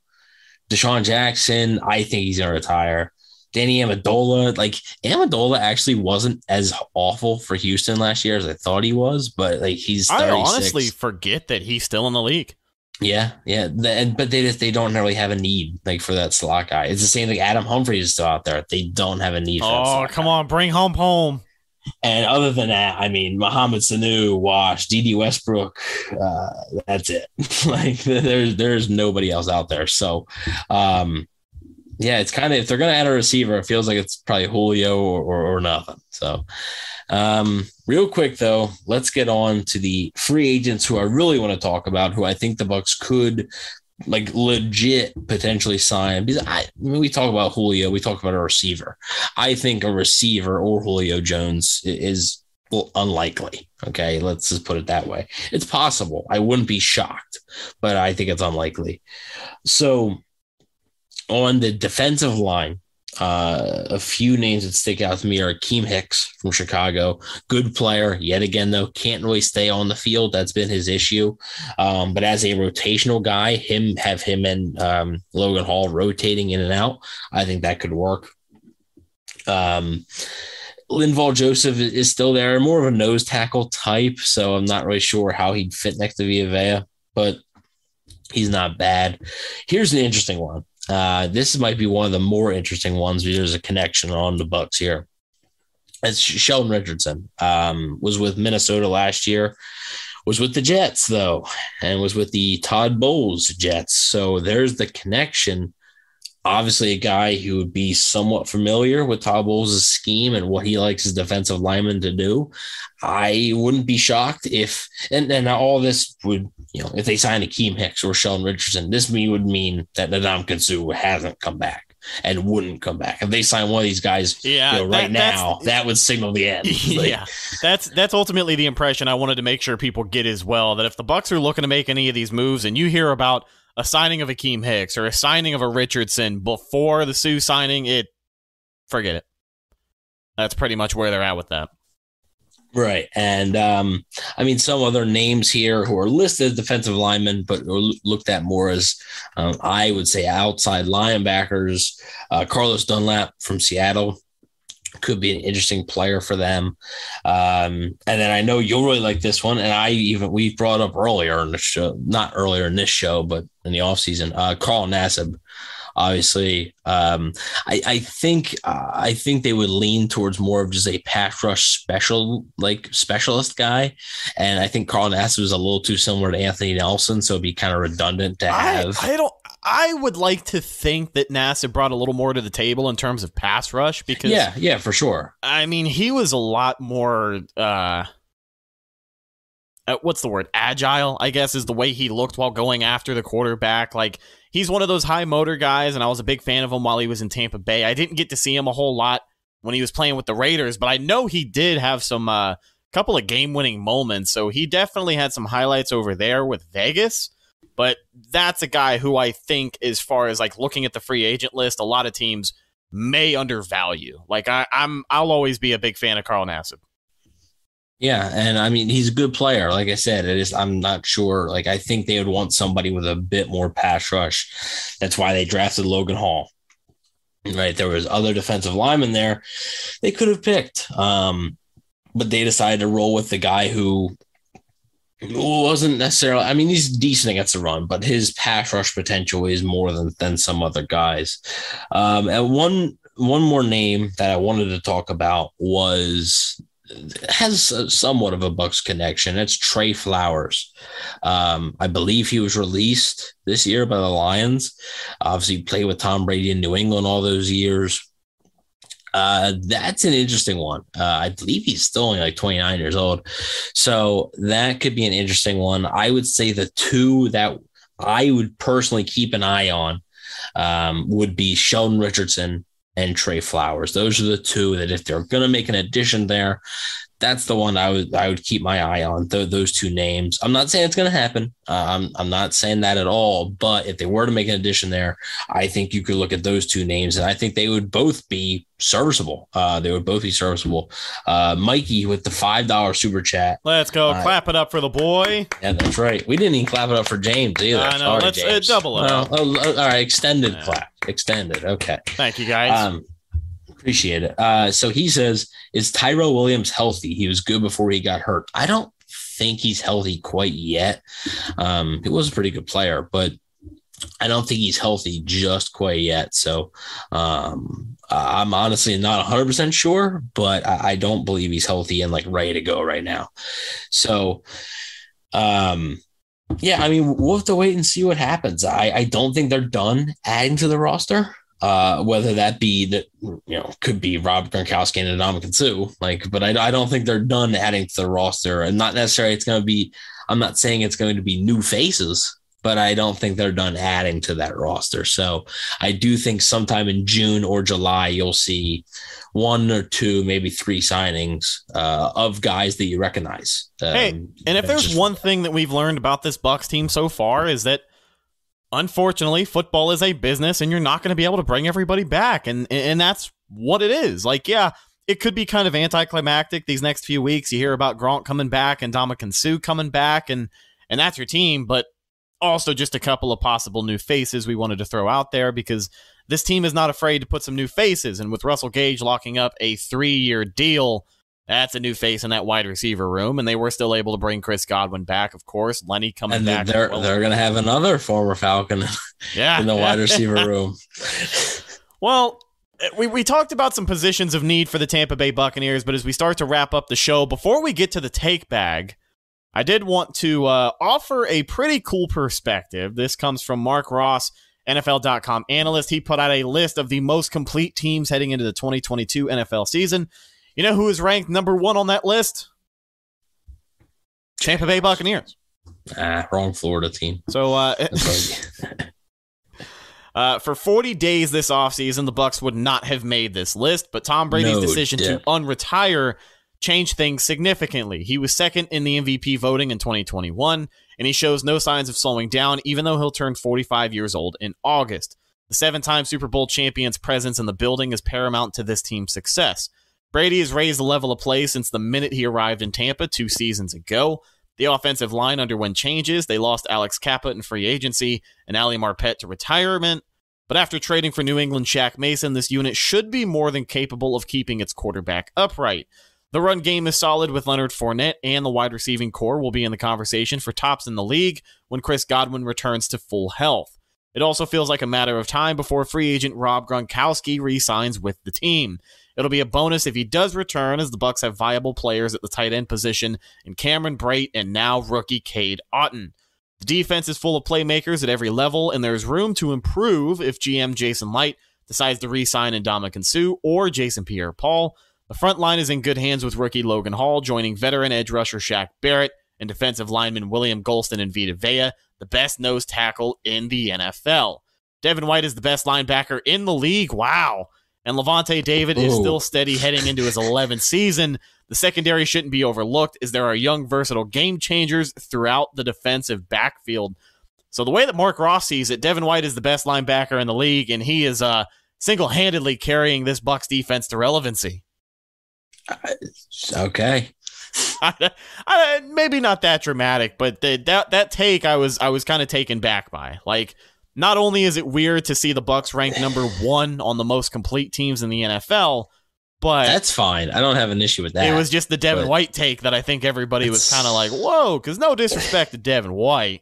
DeSean Jackson, I think he's to retire. Danny Amendola, like Amendola actually wasn't as awful for Houston last year as I thought he was, but like he's 36. I honestly forget that he's still in the league. yeah, yeah. And- but they just they don't really have a need like for that slot guy. It's the same thing. Adam Humphries is still out there. They don't have a need Oh, come guy. on, bring home home. And other than that, I mean, Mohamed Sanu, Wash, Dede Westbrook, uh, that's it. like there's there's nobody else out there. So, um, yeah, it's kind of if they're gonna add a receiver, it feels like it's probably Julio or, or, or nothing. So, um, real quick though, let's get on to the free agents who I really want to talk about, who I think the Bucs could like legit potentially sign. Because I, mean, we talk about Julio, we talk about a receiver. I think a receiver or Julio Jones is unlikely. Okay, let's just put it that way. It's possible. I wouldn't be shocked, but I think it's unlikely. So, on the defensive line, uh, a few names that stick out to me are Akiem Hicks from Chicago. Good player, yet again, though, can't really stay on the field. That's been his issue. Um, but as a rotational guy, him have him and um, Logan Hall rotating in and out. I think that could work. Um, Linval Joseph is still there, more of a nose tackle type, so I'm not really sure how he'd fit next to Vea, but he's not bad. Here's an interesting one. Uh, this might be one of the more interesting ones because there's a connection on the Bucs here. It's Sheldon Richardson. Um, was with Minnesota last year, was with the Jets though, and was with the Todd Bowles Jets. So there's the connection. Obviously a guy who would be somewhat familiar with Todd Bowles' scheme and what he likes his defensive linemen to do. I wouldn't be shocked if, and, and all this would, you know, if they signed Akiem Hicks or Sheldon Richardson, this would mean that Ndamukong Suh hasn't come back and wouldn't come back. If they sign one of these guys yeah, you know, right that, now, that would signal the end. Like, yeah, that's that's ultimately the impression I wanted to make sure people get as well. That if the Bucs are looking to make any of these moves, and you hear about a signing of Akiem Hicks or a signing of a Richardson before the Suh signing, it forget it. That's pretty much where they're at with that. Right. And um, I mean, some other names here who are listed defensive linemen, but looked at more as, um, I would say, outside linebackers. Uh, Carlos Dunlap from Seattle could be an interesting player for them. Um, and then I know you'll really like this one. And I even, we brought up earlier in the show, not earlier in this show, but in the offseason, uh, Carl Nassib. Obviously, um, I, I, think uh, I think they would lean towards more of just a pass rush special like specialist guy, and I think Carl Nassib is a little too similar to Anthony Nelson, so it'd be kind of redundant to have. I, I don't. I would like to think that Nassib brought a little more to the table in terms of pass rush because yeah, yeah, for sure. I mean, he was a lot more. Uh, uh, what's the word? Agile, I guess, is the way he looked while going after the quarterback. Like he's one of those high motor guys, and I was a big fan of him while he was in Tampa Bay. I didn't get to see him a whole lot when he was playing with the Raiders, but I know he did have some uh, couple of game winning moments. So he definitely had some highlights over there with Vegas. But that's a guy who I think, as far as like looking at the free agent list, a lot of teams may undervalue. Like I, I'm, I'll always be a big fan of Carl Nassib. Yeah, and I mean he's a good player. Like I said, it is. I'm not sure. Like I think they would want somebody with a bit more pass rush. That's why they drafted Logan Hall. Right, there was other defensive linemen there they could have picked, um, but they decided to roll with the guy who wasn't necessarily. I mean, he's decent against the run, but his pass rush potential is more than than some other guys. Um, and one one more name that I wanted to talk about was has a, somewhat of a Bucs connection. It's Trey Flowers. Um, I believe he was released this year by the Lions. Obviously, played with Tom Brady in New England all those years. Uh, that's an interesting one. Uh, I believe he's still only like 29 years old. So that could be an interesting one. I would say the two that I would personally keep an eye on um, would be Sheldon Richardson and Trey Flowers. Those are the two that if they're going to make an addition there, that's the one I would I would keep my eye on. Th- those two names. I'm not saying it's going to happen. Uh, I'm I'm not saying that at all. But if they were to make an addition there, I think you could look at those two names, and I think they would both be serviceable. Uh, they would both be serviceable. Uh, Mikey with the five dollar super chat. Let's go uh, clap it up for the boy. Yeah, that's right. We didn't even clap it up for James either. I know. Sorry, let's uh, James. double it. Oh, oh, all right, extended yeah. clap. Extended. Okay. Thank you guys. Um, Appreciate it. Uh, so he says, "Is Tyrell Williams healthy? He was good before he got hurt. I don't think he's healthy quite yet. Um, he was a pretty good player, but I don't think he's healthy just quite yet. So um, I'm honestly not 100% sure, but I, I, don't believe he's healthy and like ready to go right now. So, um, yeah, I mean, we'll have to wait and see what happens. I, I don't think they're done adding to the roster uh, whether that be that you know could be Rob Gronkowski and Ndamukong Suh, like, but I, I don't think they're done adding to the roster, and not necessarily it's going to be. I'm not saying it's going to be new faces, but I don't think they're done adding to that roster. So I do think sometime in June or July you'll see one or two, maybe three signings uh, of guys that you recognize. Um, hey, and if there's just, one thing that we've learned about this Bucs team so far is that unfortunately, football is a business and you're not going to be able to bring everybody back. And, and that's what it is. Like, yeah, it could be kind of anticlimactic these next few weeks. You hear about Gronk coming back and Ndamukong Suh coming back, and, and that's your team. But also just a couple of possible new faces we wanted to throw out there because this team is not afraid to put some new faces. And with Russell Gage locking up a three year deal, that's a new face in that wide receiver room, and they were still able to bring Chris Godwin back, of course. Lenny coming and back. They're well. they're going to have another former Falcon, yeah, in the wide receiver room. well, we we talked about some positions of need for the Tampa Bay Buccaneers, but as we start to wrap up the show, before we get to the take bag, I did want to uh, offer a pretty cool perspective. This comes from Marc Ross NFL.com analyst. He put out a list of the most complete teams heading into the 2022 NFL season. You know who is ranked number one on that list? Tampa Bay Buccaneers. Ah, wrong Florida team. So, uh, Uh, for 40 days this offseason, the Bucs would not have made this list, but Tom Brady's No decision to unretire changed things significantly. He was second in the MVP voting in 2021, and he shows no signs of slowing down, even though he'll turn 45 years old in August. The seven time Super Bowl champion's presence in the building is paramount to this team's success. Brady has raised the level of play since the minute he arrived in Tampa two seasons ago. The offensive line underwent changes. They lost Alex Cappa in free agency and Ali Marpet to retirement. But after trading for New England Shaq Mason, this unit should be more than capable of keeping its quarterback upright. The run game is solid with Leonard Fournette, and the wide receiving corps will be in the conversation for tops in the league when Chris Godwin returns to full health. It also feels like a matter of time before free agent Rob Gronkowski re-signs with the team. It'll be a bonus if he does return, as the Bucs have viable players at the tight end position in Cameron Brate and now rookie Cade Otton. The defense is full of playmakers at every level, and there's room to improve if GM Jason Licht decides to re-sign Ndamukong Suh or Jason Pierre-Paul. The front line is in good hands with rookie Logan Hall joining veteran edge rusher Shaq Barrett and defensive lineman William Gholston and Vita Vea, the best nose tackle in the NFL. Devin White is the best linebacker in the league. Wow. And Lavonte David is still steady heading into his 11th season. The secondary shouldn't be overlooked as there are young, versatile game changers throughout the defensive backfield. So the way that Marc Ross sees it, Devin White is the best linebacker in the league, and he is uh, single-handedly carrying this Bucs defense to relevancy. okay. I, maybe not that dramatic, but the, that that take I was I was kind of taken back by. Like, not only is it weird to see the Bucs ranked number one on the most complete teams in the NFL, but That's fine. I don't have an issue with that. it was just the Devin White take that I think everybody was kind of like, whoa, because no disrespect to Devin White,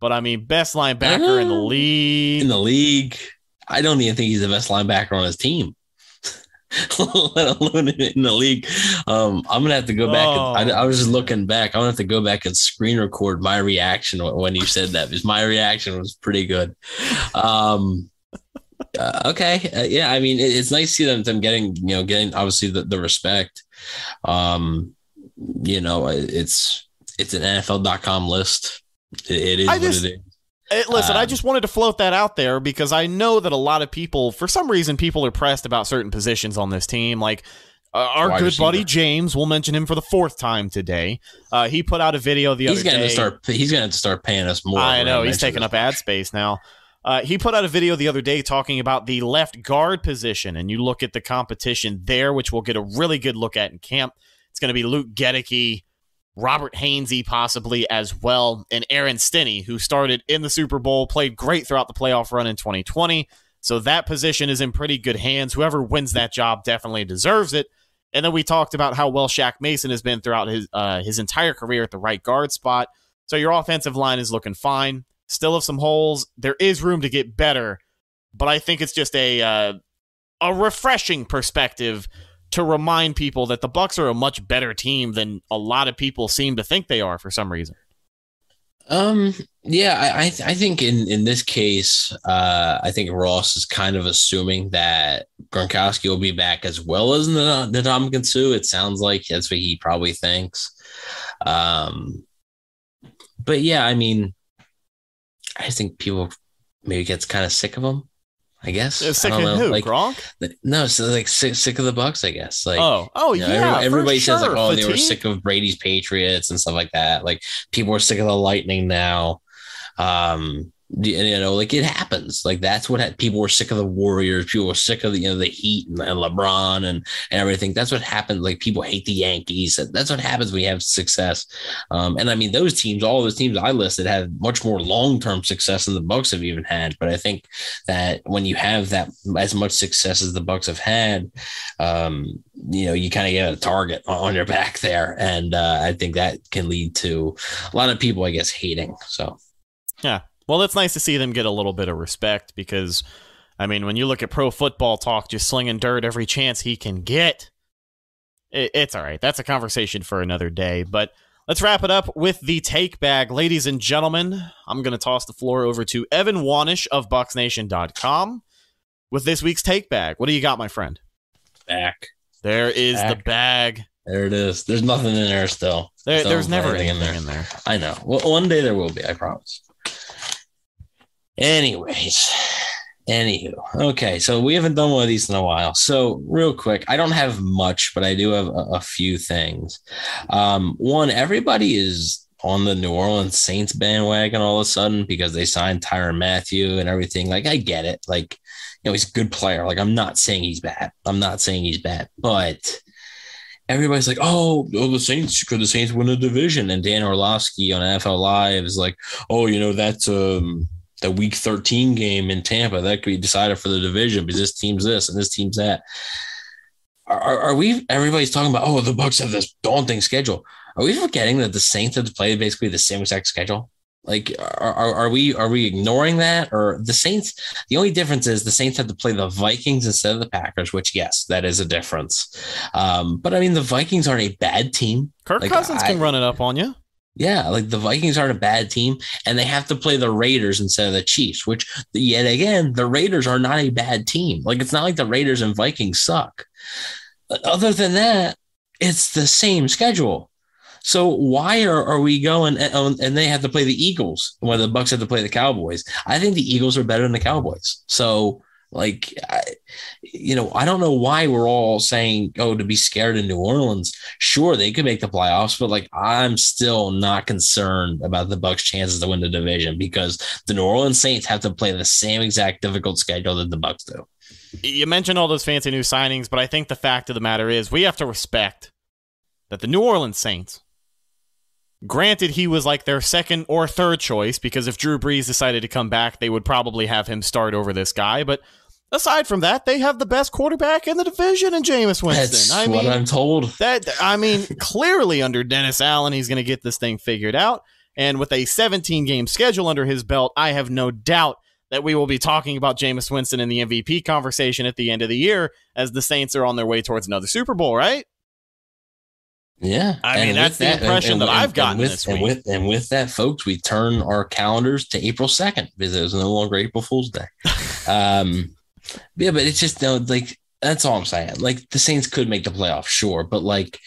but I mean, best linebacker in the Uh, league. in the league. I don't even think he's the best linebacker on his team. Let alone in the league. Um, I'm gonna have to go back. And, I, I was just looking back. I'm gonna have to go back and screen record my reaction when- when you said that because my reaction was pretty good. Um, uh, okay, uh, yeah. I mean, it, it's nice to see them them getting you know getting obviously the, the respect. Um, you know, it- it's it's an NFL.com list. It, it is I what just- it is. Eh, listen, I Um, just wanted to float that out there because I know that a lot of people, for some reason, people are pressed about certain positions on this team. Like uh, our good receiver. buddy James, we'll mention him for the fourth time today. Uh, he put out a video the He's other gonna day. start. He's gonna start paying us more. I know he's taking up ad space now. Uh, he put out a video the other day talking about the left guard position, and you look at the competition there, which we'll get a really good look at in camp. It's going to be Luke Goedeke, Robert Hainsey possibly as well, and Aaron Stinnie, who started in the Super Bowl, played great throughout the playoff run in 2020. So that position is in pretty good hands. Whoever wins that job definitely deserves it. And then we talked about how well Shaq Mason has been throughout his uh, his entire career at the right guard spot. So your offensive line is looking fine. Still have some holes. There is room to get better, but I think it's just a uh, a refreshing perspective to remind people that the Bucs are a much better team than a lot of people seem to think they are for some reason. Um. Yeah, I I, I think in in this case, uh, I think Ross is kind of assuming that Gronkowski will be back as well as the the Suh. It sounds like that's what he probably thinks. Um. But yeah, I mean, I think people maybe gets kind of sick of him. I guess. Uh, Sick I of don't know. who? Like, Gronk? no, so like sick, sick of the Bucs. I guess. Like, oh, oh you know, yeah. every- everybody for says like, sure. oh, they were sick of Brady's Patriots and stuff like that. Like people are sick of the Lightning now. Um, you know, like it happens. Like that's what ha- people were sick of the Warriors. People were sick of the you know the Heat and, and LeBron and, and everything. That's what happens. Like people hate the Yankees. That's what happens when you have success. Um, and I mean those teams, all those teams I listed, had much more long term success than the Bucs have even had. But I think that when you have that as much success as the Bucs have had, um, you know, you kind of get a target on your back there, and uh, I think that can lead to a lot of people, I guess, hating. So Yeah. Well, it's nice to see them get a little bit of respect because, I mean, when you look at pro football talk, just slinging dirt every chance he can get, it, it's all right. That's a conversation for another day. But Let's wrap it up with the take bag. Ladies and gentlemen, I'm going to toss the floor over to Evan Wanish of BucsNation.com with this week's take bag. What do you got, my friend? Back. There is the bag. There it is. There's nothing in there still. There, there's never anything anything in there. I know. Well, one day there will be. I promise. Anyways, anywho, okay. So we haven't done one of these in a while. So real quick, I don't have much, but I do have a, a few things. Um, one, everybody is on the New Orleans Saints bandwagon all of a sudden because they signed Tyrann Mathieu and everything. Like I get it. Like you know, he's a good player. Like I'm not saying he's bad. I'm not saying he's bad, but everybody's like, oh, oh, the Saints could the Saints win a division? And Dan Orlovsky on NFL Live is like, oh, you know, that's um the week 13 game in Tampa. That could be decided for the division because this team's this and this team's that. Are, are, are we everybody's talking about, oh, the Bucs have this daunting schedule. Are we forgetting that the Saints have to play basically the same exact schedule? Like, are, are, are we are we ignoring that? Or the Saints? The only difference is the Saints have to play the Vikings instead of the Packers, which yes, that is a difference. Um, but I mean, the Vikings aren't a bad team. Kirk Like, Cousins I- can run it up on you. Yeah, like the Vikings aren't a bad team, and they have to play the Raiders instead of the Chiefs, which yet again, the Raiders are not a bad team. Like it's not like the Raiders and Vikings suck. Other than that, it's the same schedule. So why are, are we going and, and they have to play the Eagles when the Bucs have to play the Cowboys? I think the Eagles are better than the Cowboys. So like, I, you know, I don't know why we're all saying, oh, to be scared in New Orleans. Sure, they could make the playoffs, but like, I'm still not concerned about the Bucs' chances to win the division because the New Orleans Saints have to play the same exact difficult schedule that the Bucs do. You mentioned all those fancy new signings, but I think the fact of the matter is we have to respect that the New Orleans Saints, granted, he was like their second or third choice because if Drew Brees decided to come back, they would probably have him start over this guy. But aside from that, they have the best quarterback in the division in Jameis Winston. That's I what mean, I'm told. that I mean, clearly under Dennis Allen, he's going to get this thing figured out. And with a 17 game schedule under his belt, I have no doubt that we will be talking about Jameis Winston in the MVP conversation at the end of the year as the Saints are on their way towards another Super Bowl, right? Yeah, I mean, And that's the impression that I've gotten with, this and week. with and with that, folks, we turn our calendars to April second because it was no longer April Fool's Day. um, yeah, but it's just know, like that's all I'm saying. Like the Saints could make the playoffs, sure, but like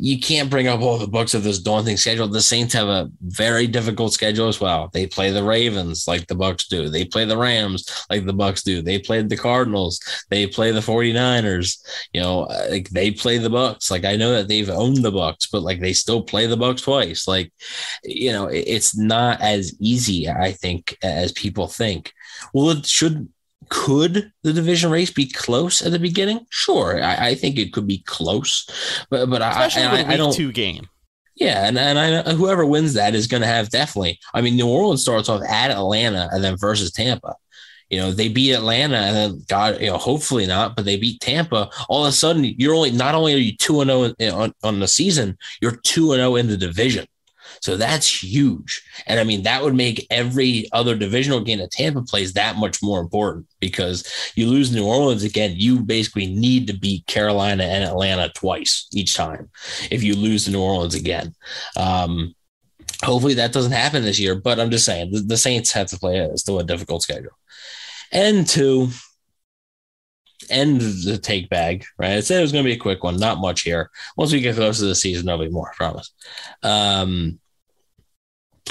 you can't bring up all the Bucs of this daunting schedule. The Saints have a very difficult schedule as well. They play the Ravens like the Bucs do. They play the Rams like the Bucs do. They played the Cardinals. They play the 49ers. You know, like they play the Bucs. Like I know that they've owned the Bucs, but like they still play the Bucs twice. Like, you know, it's not as easy, I think, as people think. Well, it should could the division race be close at the beginning? Sure, I, I think it could be close, but but I, Especially I, with a I week don't. two game. Yeah, and and I whoever wins that is going to have definitely. I mean, New Orleans starts off at Atlanta and then versus Tampa. You know, they beat Atlanta and then God, you know, hopefully not, but they beat Tampa. All of a sudden, you're only not only are you two and oh zero on on the season, you're two and zero in the division. So that's huge. And I mean, that would make every other divisional game that Tampa plays that much more important because you lose New Orleans again, you basically need to beat Carolina and Atlanta twice each time if you lose to New Orleans again. Um, hopefully that doesn't happen this year, but I'm just saying the, the Saints have to play a, still a difficult schedule. And two, end the take bag, right? I said it was going to be a quick one, not much here. Once we get close to the season, there'll be more, I promise. Um,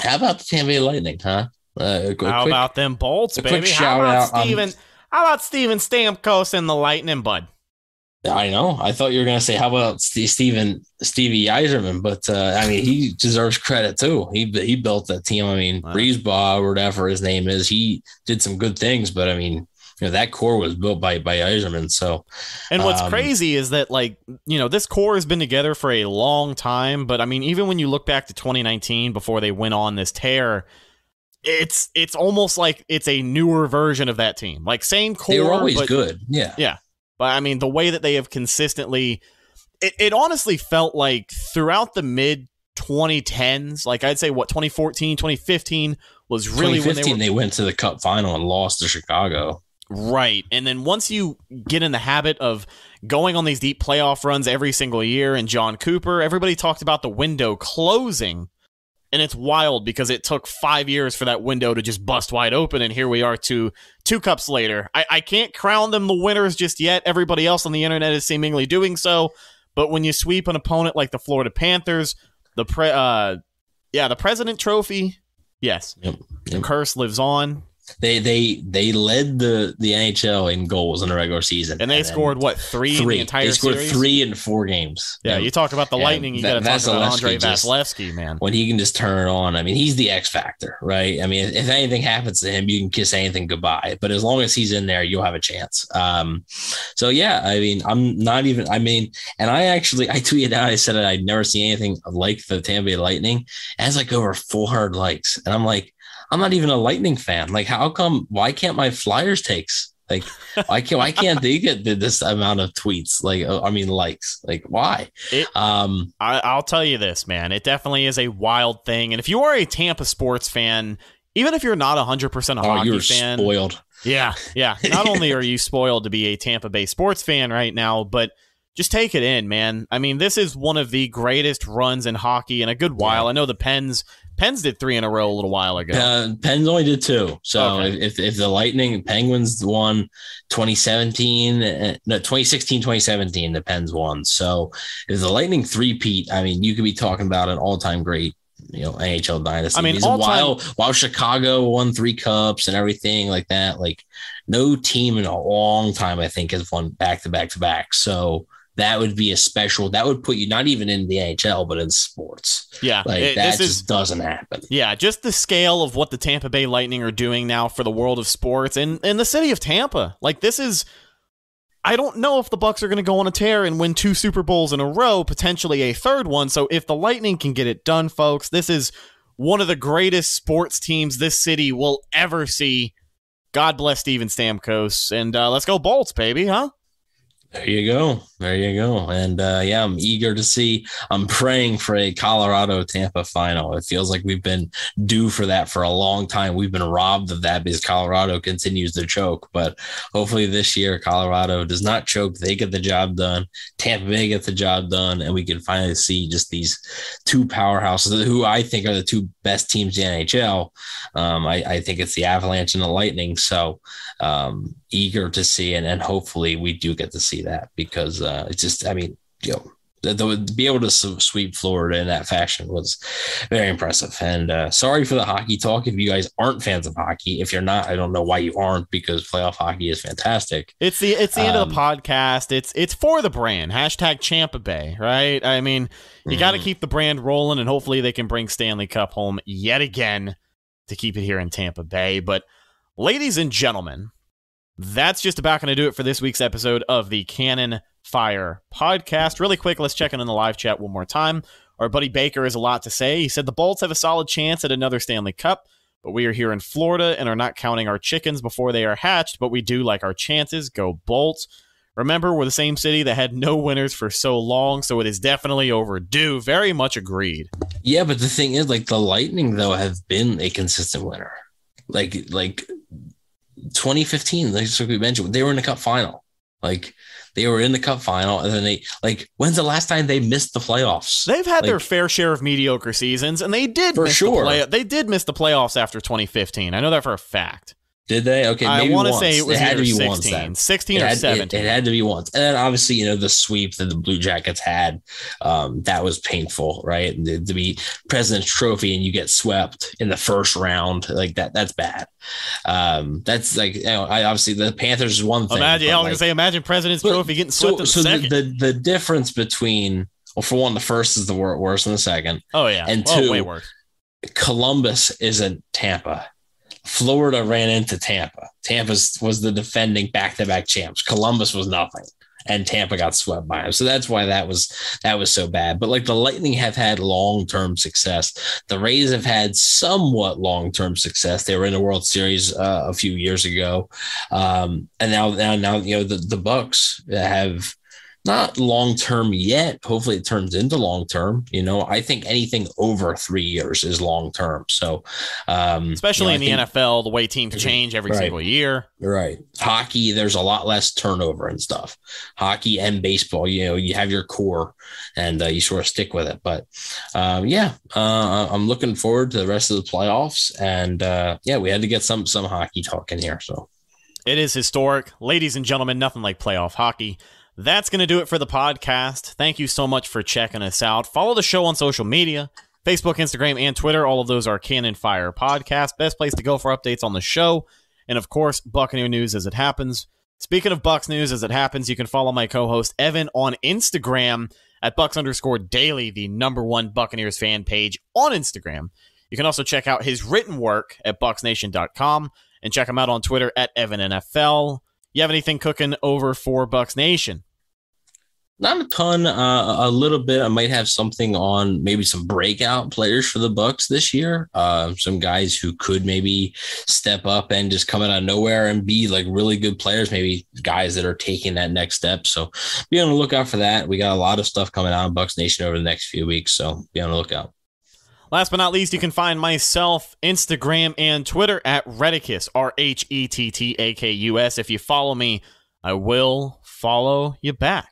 how about the Tampa Bay Lightning, huh? Uh, quick- How about them bolts, baby? quick How about out, um, Steven? how about Steven Stamkos and the Lightning, bud? I know. I thought you were going to say, how about Steve, Steven, Stevie Yzerman? But uh, I mean, he deserves credit too. He he built that team. I mean, Wow. BriseBois or whatever his name is, he did some good things. But I mean, you know, that core was built by by Yzerman. So And what's Um, crazy is that, like, you know, this core has been together for a long time. But I mean, even when you look back to 2019 before they went on this tear, it's it's almost like it's a newer version of that team. Like same core, they were always but, good. Yeah. Yeah. But I mean, the way that they have consistently, it, it honestly felt like throughout the mid 2010s, like I'd say what 2014, 2015 was really when they were they, went to the Cup final and lost to Chicago. Right. And then once you get in the habit of going on these deep playoff runs every single year and Jon Cooper, everybody talked about the window closing. And it's wild because it took five years for that window to just bust wide open. And here we are two two cups later. I, I can't crown them the winners just yet. Everybody else on the internet is seemingly doing so. But when you sweep an opponent like the Florida Panthers, the pre uh yeah, the President Trophy, yes. Yep. The curse lives on. They they they led the the NHL in goals in the regular season, And they then scored what, three, in three. the entire they scored series? three in four games. Yeah, you talk about the Lightning, you got to talk about Andrei Vasilevskiy just- Vasilevskiy, man. when he can just turn it on. I mean, he's the X factor, right? I mean, if, anything happens to him, you can kiss anything goodbye. But as long as he's in there, you'll have a chance. Um, so yeah, I mean, I'm not even. I mean, and I actually I tweeted out. I said that I'd never seen anything like the Tampa Bay Lightning. It has like over 400 likes, and I'm like, I'm not even a Lightning fan. Like, how come? Why can't my Flyers takes? Like, why can't why can't they get this amount of tweets? Like, uh, I mean, likes. Like, why? It- Um, I, I'll tell you this, man. It definitely is a wild thing. And if you are a Tampa sports fan, even if you're not 100% a oh, hockey you're fan, spoiled. yeah, yeah. Not only are you spoiled to be a Tampa Bay sports fan right now, but just take it in, man. I mean, this is one of the greatest runs in hockey in a good while. I know the Pens Pens did three in a row a little while ago. Uh, Pens only did two. So Okay. if, if the Lightning Penguins won 2017, uh, no, 2016, 2017, the Pens won. So if the Lightning three-peat, I mean, you could be talking about an all-time great, you know, NHL dynasty. I mean, all-time- while while Chicago won three cups and everything like that, like no team in a long time, I think, has won back to back to back. So that would be a special. That would put you not even in the NHL, but in sports. yeah, Like it- that this just is doesn't happen. Yeah, just the scale of what the Tampa Bay Lightning are doing now for the world of sports and in the city of Tampa. Like this is I don't know if the Bucs are going to go on a tear and win two Super Bowls in a row, potentially a third one. So if the Lightning can get it done, folks, this is one of the greatest sports teams this city will ever see. God bless Steven Stamkos and uh, let's go Bolts, baby, huh? There you go. There you go. And uh, yeah, I'm eager to see. I'm praying for a Colorado Tampa final. It feels like we've been due for that for a long time. We've been robbed of that because Colorado continues to choke. But hopefully this year, Colorado does not choke. They get the job done. Tampa Bay gets the job done. And we can finally see just these two powerhouses who I think are the two best teams in the NHL. Um, I, I think it's the Avalanche and the Lightning. So um, eager to see, and, and hopefully we do get to see that because uh, it's just, I mean, you know, the, the, to be able to sweep Florida in that fashion was very impressive. And uh, sorry for the hockey talk. If you guys aren't fans of hockey, if you're not, I don't know why you aren't because playoff hockey is fantastic. It's the it's the end of the Um, podcast. It's it's for the brand. Hashtag Champa Bay, right? I mean, you got to keep the brand rolling, and hopefully they can bring Stanley Cup home yet again to keep it here in Tampa Bay. But, ladies and gentlemen, that's just about going to do it for this week's episode of the Cannon Fire podcast. Really quick, let's check in on the live chat one more time. Our buddy Baker has a lot to say. He said the Bolts have a solid chance at another Stanley Cup, but we are here in Florida and are not counting our chickens before they are hatched, but we do like our chances. Go Bolts. Remember, we're the same city that had no winners for so long, so it is definitely overdue. Very much agreed. Yeah, but the thing is, like the Lightning though have been a consistent winner. Like like 2015, like we mentioned, they were in the Cup final. Like they were in the Cup final, and then they like when's the last time they missed the playoffs? They've had their fair share of mediocre seasons, and they did For miss sure. the play- They did miss the playoffs after 2015. I know that for a fact. Did they? Okay, I want to say it was had to be once 16, then. 16 It or had, 17. It, had to be once, and then obviously, you know, the sweep that the Blue Jackets had, um, that was painful, right? To, to be President's Trophy and you get swept in the first round, like that, that's bad. Um, that's like, you know, I obviously the Panthers is one thing. imagine, I was like, gonna say, imagine President's but- Trophy getting swept so, in the so the, the the difference between well, for one, the first is the worst worse than the second. oh yeah, and oh, two- way worse. Columbus isn't Tampa. Florida ran into Tampa. Tampa was the defending back-to-back champs. Columbus was nothing, and Tampa got swept by them. So that's why that was that was so bad. But like the Lightning have had long-term success. The Rays have had somewhat long-term success. They were in the World Series uh, a few years ago, um, and now now now you know the the Bucs have not long term yet. Hopefully, it turns into long term. You know, I think anything over three years is long term. So, um, especially you know, in the think, NFL, the way teams change every Right. single year. Right. Hockey, there's a lot less turnover and stuff. Hockey and baseball, you know, you have your core and uh, you sort of stick with it. But um, yeah, uh, I'm looking forward to the rest of the playoffs. And uh, yeah, we had to get some some hockey talk in here. So It is historic. Ladies and gentlemen, nothing like playoff hockey. That's going to do it for the podcast. Thank you so much for checking us out. Follow the show on social media Facebook, Instagram, and Twitter. All of those are Cannon Fire Podcast. Best place to go for updates on the show. And of course, Buccaneer News as it happens. Speaking of Bucs News as it happens, you can follow my co host Evan on Instagram at Bucs underscore daily, the number one Buccaneers fan page on Instagram. You can also check out his written work at bucsnation.com and check him out on Twitter at EvanNFL. You have anything cooking over for Bucs Nation? Not a ton, uh, a little bit. I might have something on maybe some breakout players for the Bucs this year. Uh, some guys who could maybe step up and just come out of nowhere and be like really good players. Maybe guys that are taking that next step. So be on the lookout for that. We got a lot of stuff coming out on Bucs Nation over the next few weeks. So be on the lookout. Last but not least, you can find myself, Instagram, and Twitter at Rhettakus, R H E T T A K U S. If you follow me, I will follow you back.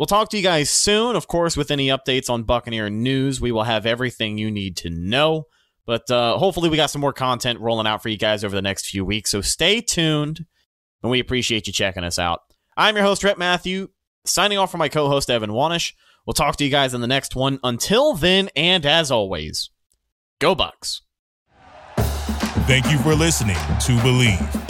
We'll talk to you guys soon. Of course, with any updates on Buccaneer news, we will have everything you need to know. But uh, hopefully, we got some more content rolling out for you guys over the next few weeks. So stay tuned, and we appreciate you checking us out. I'm your host, Rhett Matthew, signing off for my co host, Evan Wanish. We'll talk to you guys in the next one. Until then, and as always, go Bucs. Thank you for listening to Bleav.